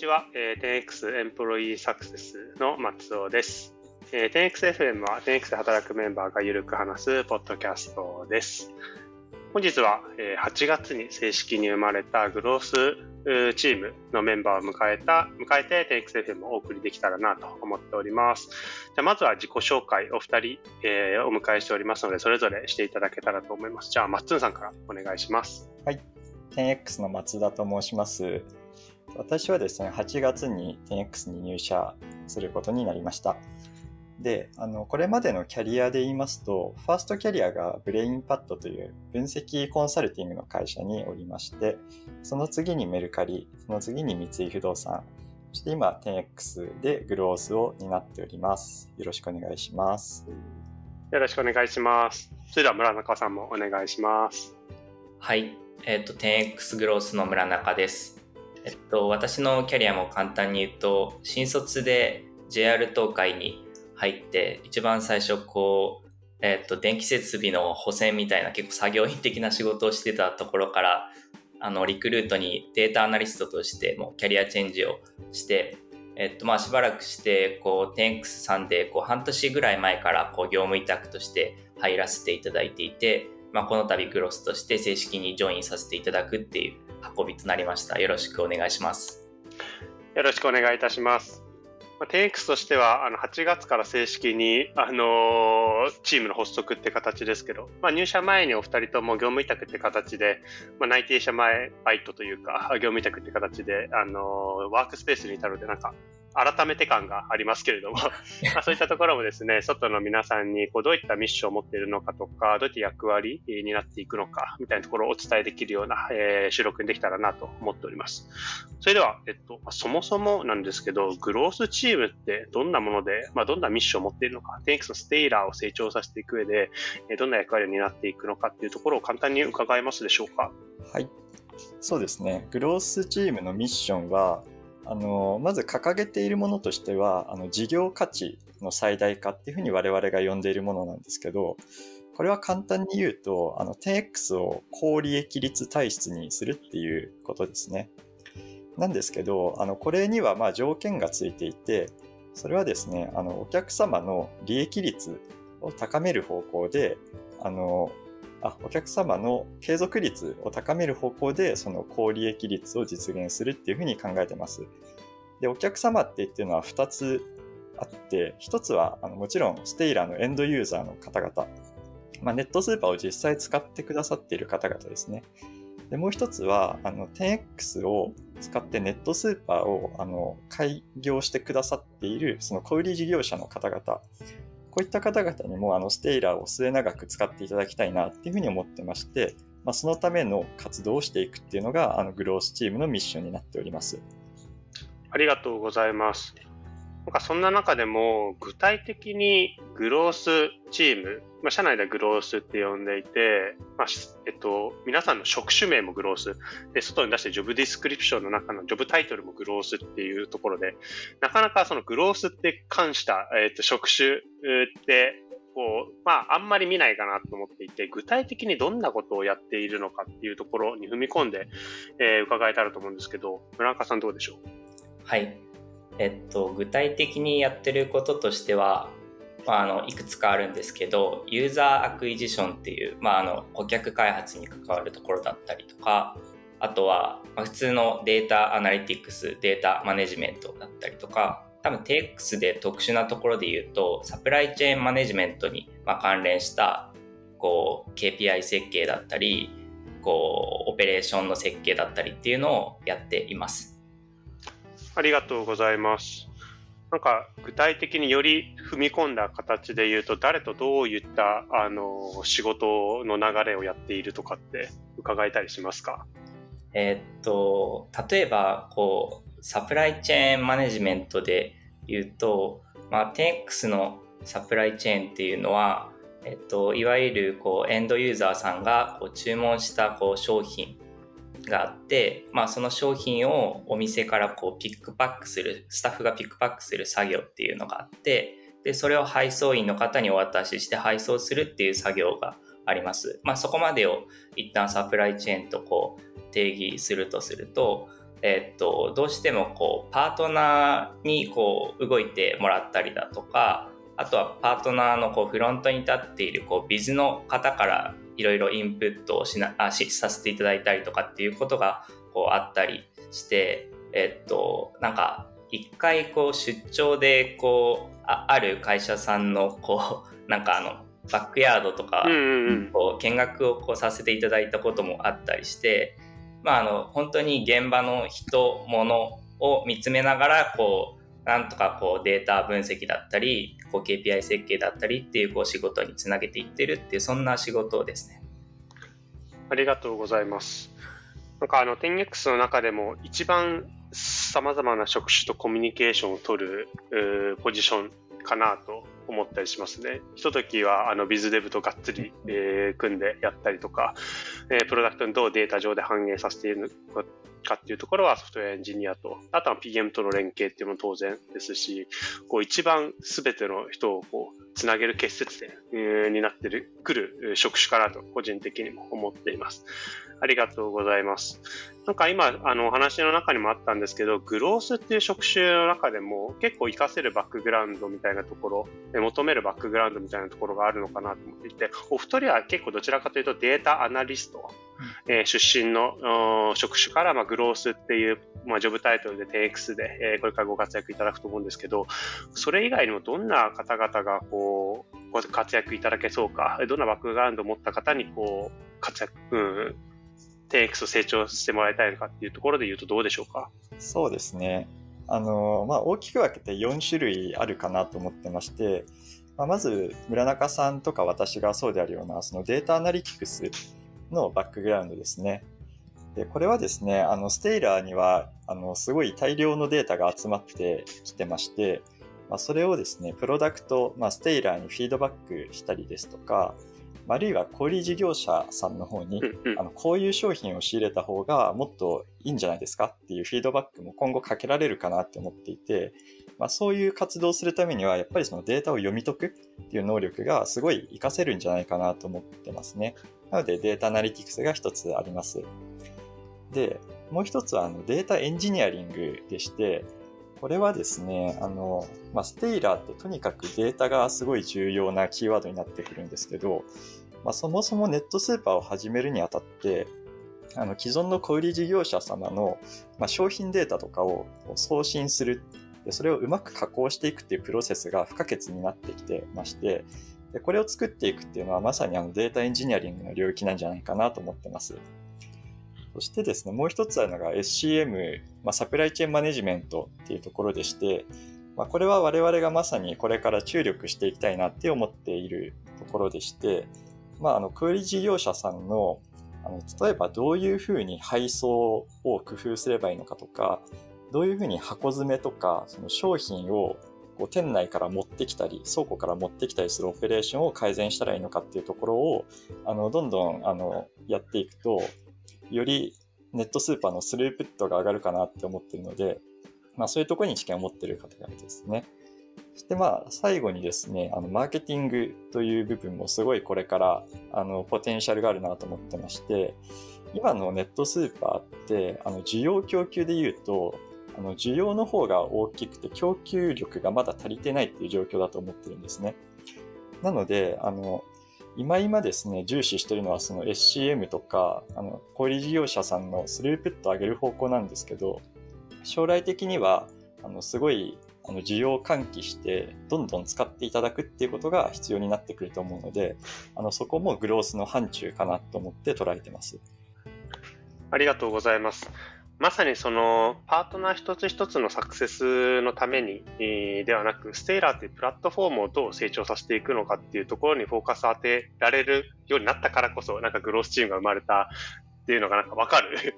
ちは、えー、10X エンプロイーサクセスの松尾です。えー、10XFM は 10X で働くメンバーがゆるく話すポッドキャストです。本日は、えー、8月に正式に生まれたグロースチームのメンバーを迎えた、迎えて 10XFM をお送りできたらなと思っております。じゃまずは自己紹介お二人、えー、お迎えしておりますので、それぞれしていただけたらと思います。じゃあ、マッツンさんからお願いします。はい。10X の松田と申します。私はですね、8月に 10X に入社することになりました。で、あの、これまでのキャリアで言いますと、ファーストキャリアがブレインパッドという分析コンサルティングの会社におりまして、その次にメルカリ、その次に三井不動産、そして今 10X でグロースを担っております。よろしくお願いします。よろしくお願いします。それでは村中さんもお願いします。はい。えっ、ー、と、10X グロースの村中です。えっと、私のキャリアも簡単に言うと、新卒で JR 東海に入って、一番最初こう、えっと、電気設備の補選みたいな結構作業員的な仕事をしてたところから、あの、リクルートにデータアナリストとしてもキャリアチェンジをして、えっと、まあ、しばらくして、こう、10X さんで、こう、半年ぐらい前から、こう、業務委託として入らせていただいていて、まあ、この度グロスとして正式にジョインさせていただくっていう運びとなりました。よろしくお願いします。よろしくお願いいたします。まあ、10X としては、あの、8月から正式に、あのー、チームの発足って形ですけど、まあ、入社前にお二人とも業務委託って形で、まあ、内定者前バイトというか、業務委託って形で、あのー、ワークスペースに至るので、なんか、改めて感がありますけれども まあそういったところもですね、外の皆さんにこうどういったミッションを持っているのかとか、どういった役割になっていくのか、みたいなところをお伝えできるような、えー、収録にできたらなと思っております。それでは、えっと、そもそもなんですけど、グロースチームってどんなもので、まあ、どんなミッションを持っているのか、テ 10X のステイラーを成長させていく上で、どんな役割を担っていくのかっていうところを簡単に伺えますでしょうか？はい。そうですね。グロースチームのミッションは、あのまず掲げているものとしてはあの事業価値の最大化っていうふうに我々が呼んでいるものなんですけどこれは簡単に言うとあの 10X を高利益率体質にするっていうことですね。なんですけどあのこれにはま条件がついていてそれはですねあのお客様の利益率を高める方向であのあお客様の継続率を高める方向でその高利益率を実現するっていうふうに考えてます。で、お客様って言ってるのは2つあって、1つはあのもちろんステイラーのエンドユーザーの方々、まあ、ネットスーパーを実際使ってくださっている方々ですね。で、もう一つは、あの、10X を使ってネットスーパーを、あの、開業してくださっている、その小売事業者の方々、こういった方々にもあの Stailer を末永く使っていただきたいなっていうふうに思ってまして、まあ、そのための活動をしていくっていうのがあのグロースチームのミッションになっております。ありがとうございます。なんかそんな中でも具体的にグロースチーム、まあ、社内でグロースって呼んでいて、まあ、えっと、皆さんの職種名もグロースで、外に出してジョブディスクリプションの中のジョブタイトルもグロースっていうところで、なかなかそのグロースって関した、えっと、職種ってこう、まあ、あんまり見ないかなと思っていて、具体的にどんなことをやっているのかっていうところに踏み込んで、えー、伺えたらと思うんですけど、村中さんどうでしょう？はい。えっと、具体的にやってることとしては、まあ、あのいくつかあるんですけど user acquisition っていう、まあ、あの顧客開発に関わるところだったりとかあとは、まあ、普通のデータアナリティクスデータマネジメントだったりとか多分 TX で特殊なところで言うとサプライチェーンマネジメントに、ま関連したこう KPI 設計だったりこうオペレーションの設計だったりっていうのをやっています。ありがとうございます。なんか具体的により踏み込んだ形で言うと誰とどういったあの仕事の流れをやっているとかって伺えたりしますか？えー、っと例えばこうサプライチェーンマネジメントで言うと、まあ、10X のサプライチェーンっていうのは、えっと、いわゆるこうエンドユーザーさんがこう注文したこう商品があって、まあ、その商品をお店からこうピックパックする、スタッフがピックパックする作業っていうのがあって、で、それを配送員の方にお渡しして配送するっていう作業があります。まあ、そこまでを一旦サプライチェーンとこう定義するとすると、えっと、どうしてもこうパートナーにこう動いてもらったりだとかあとはパートナーのこうフロントに立っているこうビズの方からいろいろインプットをしなあしさせていただいたりとかっていうことがこうあったりして、えっと、なんか一回こう出張でこうあある会社さんのこう なんかあのバックヤードとかこう見学をこうさせていただいたこともあったりして、まあ、あの本当に現場の人物を見つめながらこうなんとかこうデータ分析だったりこう KPI 設計だったりっていうこう仕事につなげていってるっていうそんな仕事ですね。ありがとうございます。なんかあの 10X の中でも一番さまざまな職種とコミュニケーションを取るポジションかなと思ったりしますね。ひとときはあのビズデブとがっつり、えー、組んでやったりとか、えー、プロダクトにどうデータ上で反映させているかっていうところはソフトウェアエンジニアと、あとは PM との連携っていうのも当然ですし、こう一番すべての人をこうつなげる結節点になってくる職種かなと個人的にも思っています。ありがとうございます。なんか今、あの、お話の中にもあったんですけど、グロースっていう職種の中でも結構活かせるバックグラウンドみたいなところ、求めるバックグラウンドみたいなところがあるのかなと思っていて、お二人は結構どちらかというとデータアナリスト、うん、えー、出身の職種から、まあ、グロースっていう、まあ、ジョブタイトルで 10X で、えー、これからご活躍いただくと思うんですけど、それ以外にもどんな方々がこう、ご活躍いただけそうか、どんなバックグラウンドを持った方にこう、活躍、うん、10X を成長してもらいたいのかっていうところで言うとどうでしょうか？そうですね。あの、まあ、大きく分けて4種類あるかなと思ってまして、まあ、まず村中さんとか私がそうであるようなそのデータアナリティクスのバックグラウンドですね。でこれはですね、あのステイラーにはあのすごい大量のデータが集まってきてまして、まあ、それをですね、プロダクト、まあ、ステイラーにフィードバックしたりですとか、あるいは小売事業者さんの方に、うんうん、あのこういう商品を仕入れた方がもっといいんじゃないですかっていうフィードバックも今後かけられるかなって思っていて、まあ、そういう活動をするためにはやっぱりそのデータを読み解くっていう能力がすごい活かせるんじゃないかなと思ってますね。なのでデータアナリティクスが一つあります。で、もう一つはあのデータエンジニアリングでして、これはですね、あの、まあ、ステイラーってとにかくデータがすごい重要なキーワードになってくるんですけど、まあ、そもそもネットスーパーを始めるにあたって、あの既存の小売事業者様の、まあ、商品データとかを送信するで、それをうまく加工していくっていうプロセスが不可欠になってきてまして、でこれを作っていくっていうのはまさにあのデータエンジニアリングの領域なんじゃないかなと思ってます。そしてですね、もう一つあるのが SCM、まあ、サプライチェーンマネジメントっていうところでして、まあ、これは我々がまさにこれから注力していきたいなって思っているところでして、まあ、あの、小売事業者さんの、あの、例えばどういうふうに配送を工夫すればいいのかとか、どういうふうに箱詰めとか、その商品をこう店内から持ってきたり、倉庫から持ってきたりするオペレーションを改善したらいいのかっていうところを、あの、どんどん、あの、やっていくと、よりネットスーパーのスループットが上がるかなって思ってるので、まあそういうところに知見を持ってる方がですね。そしてまあ最後にですね、あのマーケティングという部分もすごいこれからあのポテンシャルがあるなと思ってまして、今のネットスーパーってあの需要供給で言うと、あの需要の方が大きくて供給力がまだ足りてないっていう状況だと思ってるんですね。なので、あの、今今ですね、重視してるのはその SCM とか、あの、小売事業者さんのスループットを上げる方向なんですけど、将来的には、あの、すごいあの需要を喚起してどんどん使っていただくっていうことが必要になってくると思うのであのそこもグロースの範疇かなと思って捉えてます。ありがとうございます。まさにそのパートナー一つ一つのサクセスのために、え、ではなく、ステイラーというプラットフォームをどう成長させていくのかっていうところにフォーカス当てられるようになったからこそ、なんかグロースチームが生まれたっていうのがなんかわかる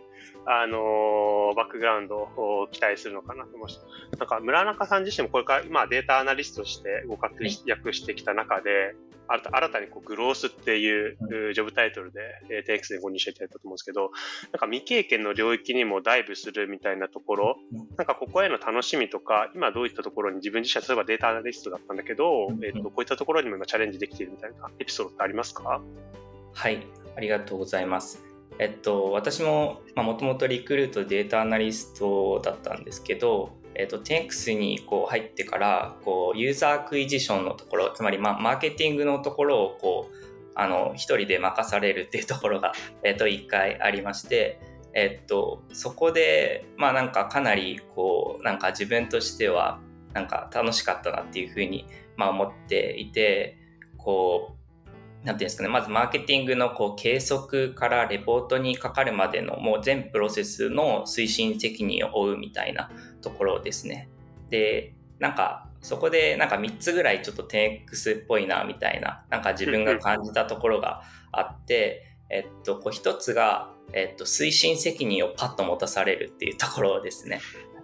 あのー、バックグラウンドを期待するのかな。と思いました。なんか村中さん自身もこれから今データアナリストとしてご活躍してきた中で、新たにこうグロースっていうジョブタイトルで、え 10X でご入社いただいたと思うんですけど、なんか未経験の領域にもダイブするみたいなところ、なんかここへの楽しみとか、今どういったところに自分自身は例えばデータアナリストだったんだけど、えっ、と、こういったところにも今チャレンジできているみたいなエピソードってありますか？はい、ありがとうございます。えっと、私ももともとリクルートデータアナリストだったんですけど、えっと、10X にこう入ってからこう user acquisition のところつまりまマーケティングのところをこうあの一人で任されるっていうところが、えっと、1回ありまして、えっと、そこでまあなんかかなりこうなんか自分としてはなんか楽しかったなっていうふうに、まあ、思っていてこうなんていうんですかねまずマーケティングのこう計測からレポートにかかるまでのもう全プロセスの推進責任を負うみたいなところですね。でなんかそこでなんか3つぐらいちょっと 10X っぽいなみたいななんか自分が感じたところがあって、えっと、こう1つが、えっと、推進責任をパッと持たされるっていうところですね。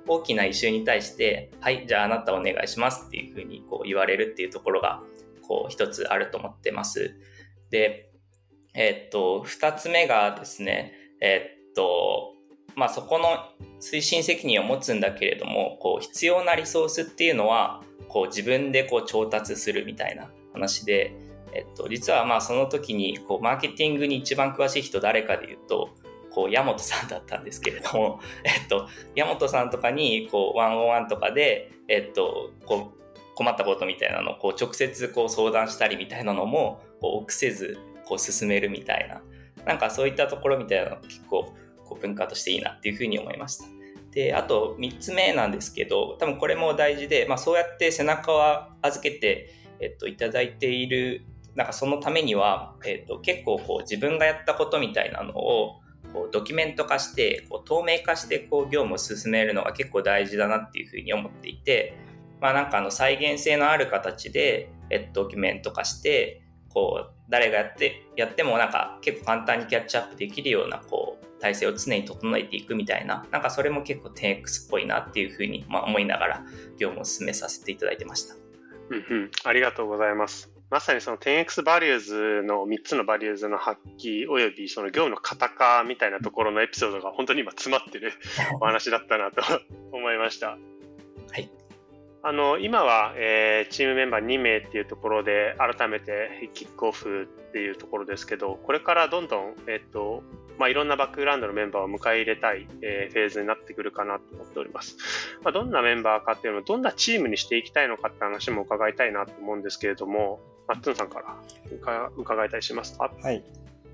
大きなイシューに対して、はい、じゃああなたお願いしますっていうふうにこう言われるっていうところが、こう一つあると思ってます。で、えっと、二つ目がですね、えっと、まあそこの推進責任を持つんだけれども、こう必要なリソースっていうのは、こう自分でこう調達するみたいな話で、えっと、実はまあその時にこうマーケティングに一番詳しい人誰かで言うとこう、山本さんだったんですけれども、えっと、山本さんとかに、こう、ワンオンワンとかで、えっと、こう、困ったことみたいなのを、こう、直接こう相談したりみたいなのも、こう、臆せず、こう、進めるみたいな、なんかそういったところみたいなの結構、こう、文化としていいなっていうふうに思いました。で、あと3つ目なんですけど、多分これも大事で、まあそうやって背中を預けて、えっと、いただいている、なんかそのためには、えっと、結構こう自分がやったことみたいなのを、こうドキュメント化してこう透明化してこう業務を進めるのが結構大事だなっていうふうに思っていて、まあ、なんかあの再現性のある形で、えドキュメント化してこう誰がやってやってもなんか結構簡単にキャッチアップできるようなこう体制を常に整えていくみたいななんかそれも結構 10X っぽいなっていうふうに、まあ、思いながら業務を進めさせていただいてました。うんうん、ありがとうございます。まさにその 10X バリューズの3つのバリューズの発揮およびその業務の型化みたいなところのエピソードが本当に今詰まってるお話だったなと思いました。はい。あの、今は、えー、チームメンバー2名っていうところで改めてキックオフっていうところですけど、これからどんどん、えっ、と、まあ、いろんなバックグラウンドのメンバーを迎え入れたい、えー、フェーズになってくるかなと思っております。まあ、どんなメンバーかっていうのをどんなチームにしていきたいのかって話も伺いたいなと思うんですけれども、マッツンさんから伺いたりしますか？はい。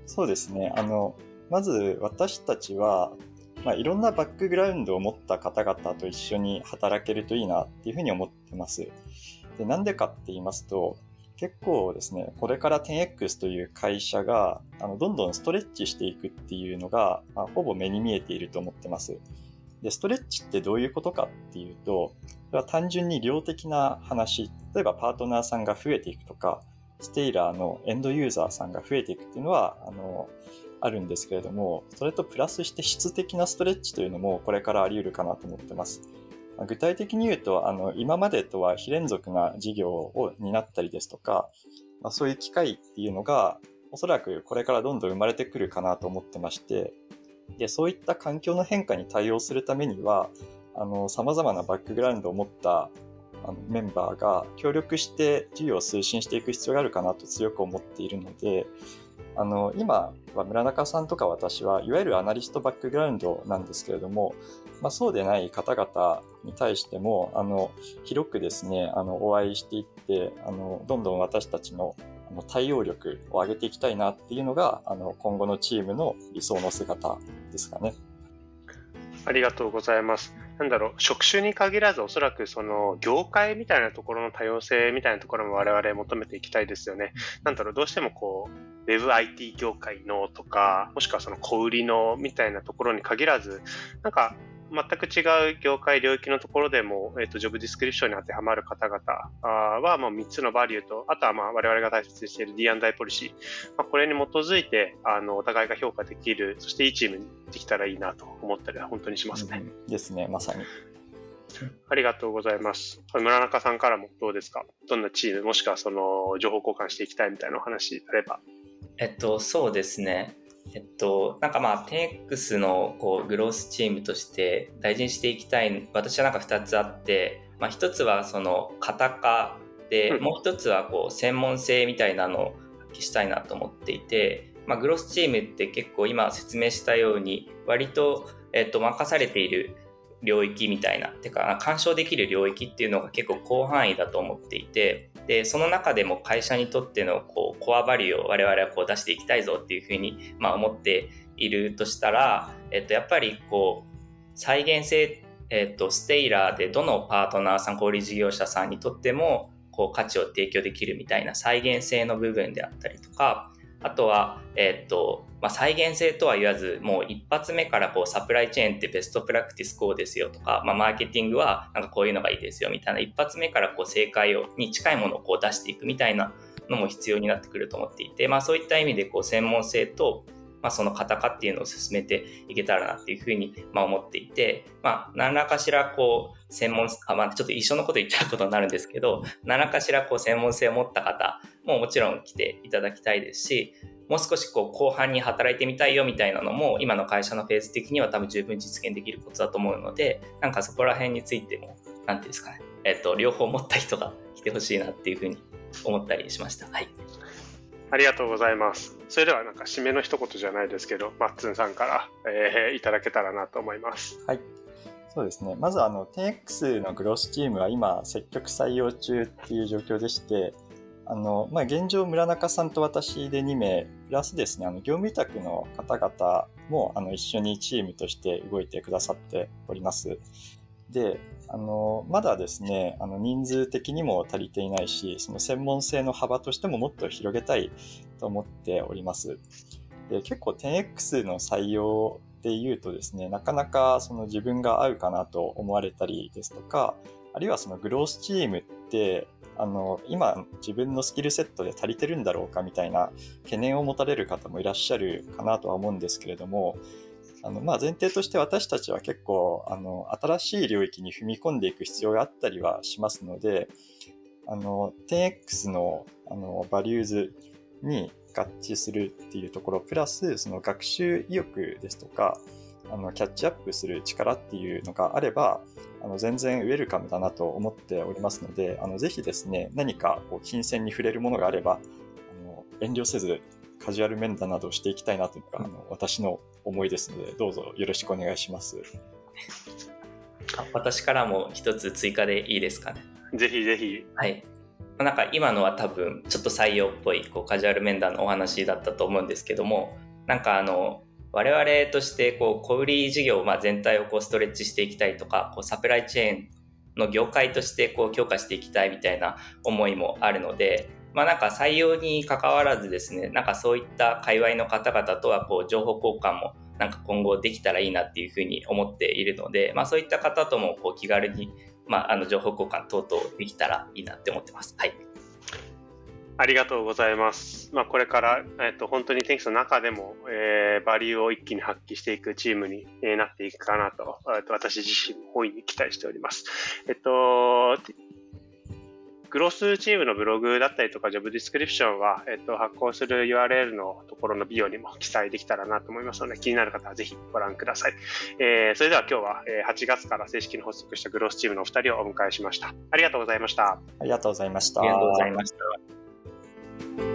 そうですね。あの、まず私たちは、まあ、いろんなバックグラウンドを持った方々と一緒に働けるといいなっていうふうに思ってます。で、なんでかって言いますと、結構ですね、これから 10X という会社が、あの、どんどんストレッチしていくっていうのが、まあ、ほぼ目に見えていると思ってます。で、ストレッチってどういうことかっていうと、それは単純に量的な話、例えばパートナーさんが増えていくとか、ステイラーのエンドユーザーさんが増えていくっていうのは、あの、あるんですけれども、それとプラスして質的なストレッチというのもこれからあり得るかなと思ってます。具体的に言うと、あの、今までとは非連続な事業を担ったりですとか、まあ、そういう機会っていうのが、おそらくこれからどんどん生まれてくるかなと思ってまして、で、そういった環境の変化に対応するためには、あの、様々なバックグラウンドを持ったあのメンバーが協力して事業を推進していく必要があるかなと強く思っているので、あの、今は村中さんとか私はいわゆるアナリストバックグラウンドなんですけれども、まあ、そうでない方々に対しても、あの、広くですね、あの、お会いしていって、あの、どんどん私たちのあの対応力を上げていきたいなっていうのが、あの、今後のチームの理想の姿ですかね。ありがとうございます。なんだろう、職種に限らずおそらくその業界みたいなところの多様性みたいなところも我々求めていきたいですよね。なんだろう、どうしてもこう、WebIT 業界のとか、もしくはその小売りのみたいなところに限らず、なんか全く違う業界、領域のところでも、えっ、ー、と、ジョブディスクリプションに当てはまる方々は、もう3つのバリューと、あとはまあ我々が大切にしている D&I ポリシー、まあ、これに基づいて、あの、お互いが評価できる、そしていいチームにできたらいいなと思ったりは本当にしますね。うん、ですね、まさに。ありがとうございます。村中さんからもどうですか？どんなチーム、もしくはその情報交換していきたいみたいなお話あれば。えっと、そうですね。えっと、なんかまあ、10X のこうグロースチームとして大事にしていきたい、私はなんか2つあって、まあ、1つはその型化で、もう1つはこう専門性みたいなのを発揮したいなと思っていて、まあ、グロスチームって結構今説明したように割と、えっと、任されている領域みたいな。てか干渉できる領域っていうのが結構広範囲だと思っていてでその中でも会社にとってのこうコアバリューを我々はこう出していきたいぞっていうふうに、まあ、思っているとしたら、えっと、やっぱりこう再現性、えっと、ステイラーでどのパートナーさん小売事業者さんにとってもこう価値を提供できるみたいな再現性の部分であったりとかあとは、えっとまあ、再現性とは言わず、もう一発目からこうサプライチェーンってベストプラクティスこうですよとか、まあ、マーケティングはなんかこういうのがいいですよみたいな、一発目からこう正解をに近いものをこう出していくみたいなのも必要になってくると思っていて、まあ、そういった意味でこう専門性と、まあ、その型化っていうのを進めていけたらなっていうふうにまあ思っていて、まあ、何らかしらこう専門あ、まあ、ちょっと一緒のこと言っちゃうことになるんですけど何らかしらこう専門性を持った方ももちろん来ていただきたいですしもう少しこう後半に働いてみたいよみたいなのも今の会社のフェーズ的には多分十分実現できることだと思うのでなんかそこら辺についても何ていうんですかね、えっと、両方持った人が来てほしいなっていうふうに思ったりしました。はい。ありがとうございます。それではなんか締めの一言じゃないですけど、マッツンさんから、えー、いただけたらなと思います。はい。そうですね。まずあの 10X のグロスチームは今積極採用中っていう状況でして、あの、まあ、現状、村中さんと私で2名、プラスですね、あの、業務委託の方々も、あの、一緒にチームとして動いてくださっております。で、あの、まだですね、あの、人数的にも足りていないし、その専門性の幅としてももっと広げたいと思っております。で、結構 10X の採用で言うとですね、なかなかその自分が合うかなと思われたりですとか、あるいはそのグロースチームってあの、今自分のスキルセットで足りてるんだろうかみたいな懸念を持たれる方もいらっしゃるかなとは思うんですけれども、あの、まあ、前提として私たちは結構、あの、新しい領域に踏み込んでいく必要があったりはしますので、あの、10X の、あの、バリューズに合致するっていうところ、プラス、その学習意欲ですとか、あの、キャッチアップする力っていうのがあれば、あの全然ウェルカムだなと思っておりますので、あのぜひですね、何かこう金銭に触れるものがあれば、あの遠慮せずカジュアル面談などをしていきたいなというのが、あの私の思いですので、どうぞよろしくお願いします。私からも一つ追加でいいですかね。ぜひぜひ。はい。なんか今のは多分ちょっと採用っぽいこうカジュアル面談のお話だったと思うんですけども、なんかあの我々としてこう小売事業、まあ、全体をこうストレッチしていきたいとかこうサプライチェーンの業界としてこう強化していきたいみたいな思いもあるので、まあ、なんか採用に関わらずですねなんかそういった界隈の方々とはこう情報交換もなんか今後できたらいいなっていうふうに思っているので、まあ、そういった方ともこう気軽に、まあ、あの情報交換等々できたらいいなって思ってます。はいありがとうございます。まあ、これから、えっと、本当に天気の中でも、えー、バリューを一気に発揮していくチームに、えー、なっていくかなと、えっと、私自身も大いに期待しております。えっと、グロスチームのブログだったりとか、ジョブディスクリプションは、えっと、発行する URL のところのビオにも記載できたらなと思いますので、気になる方はぜひご覧ください。えー、それでは今日は、え8月から正式に発足したグロスチームのお二人をお迎えしました。ありがとうございました。ありがとうございました。ありがとうございました。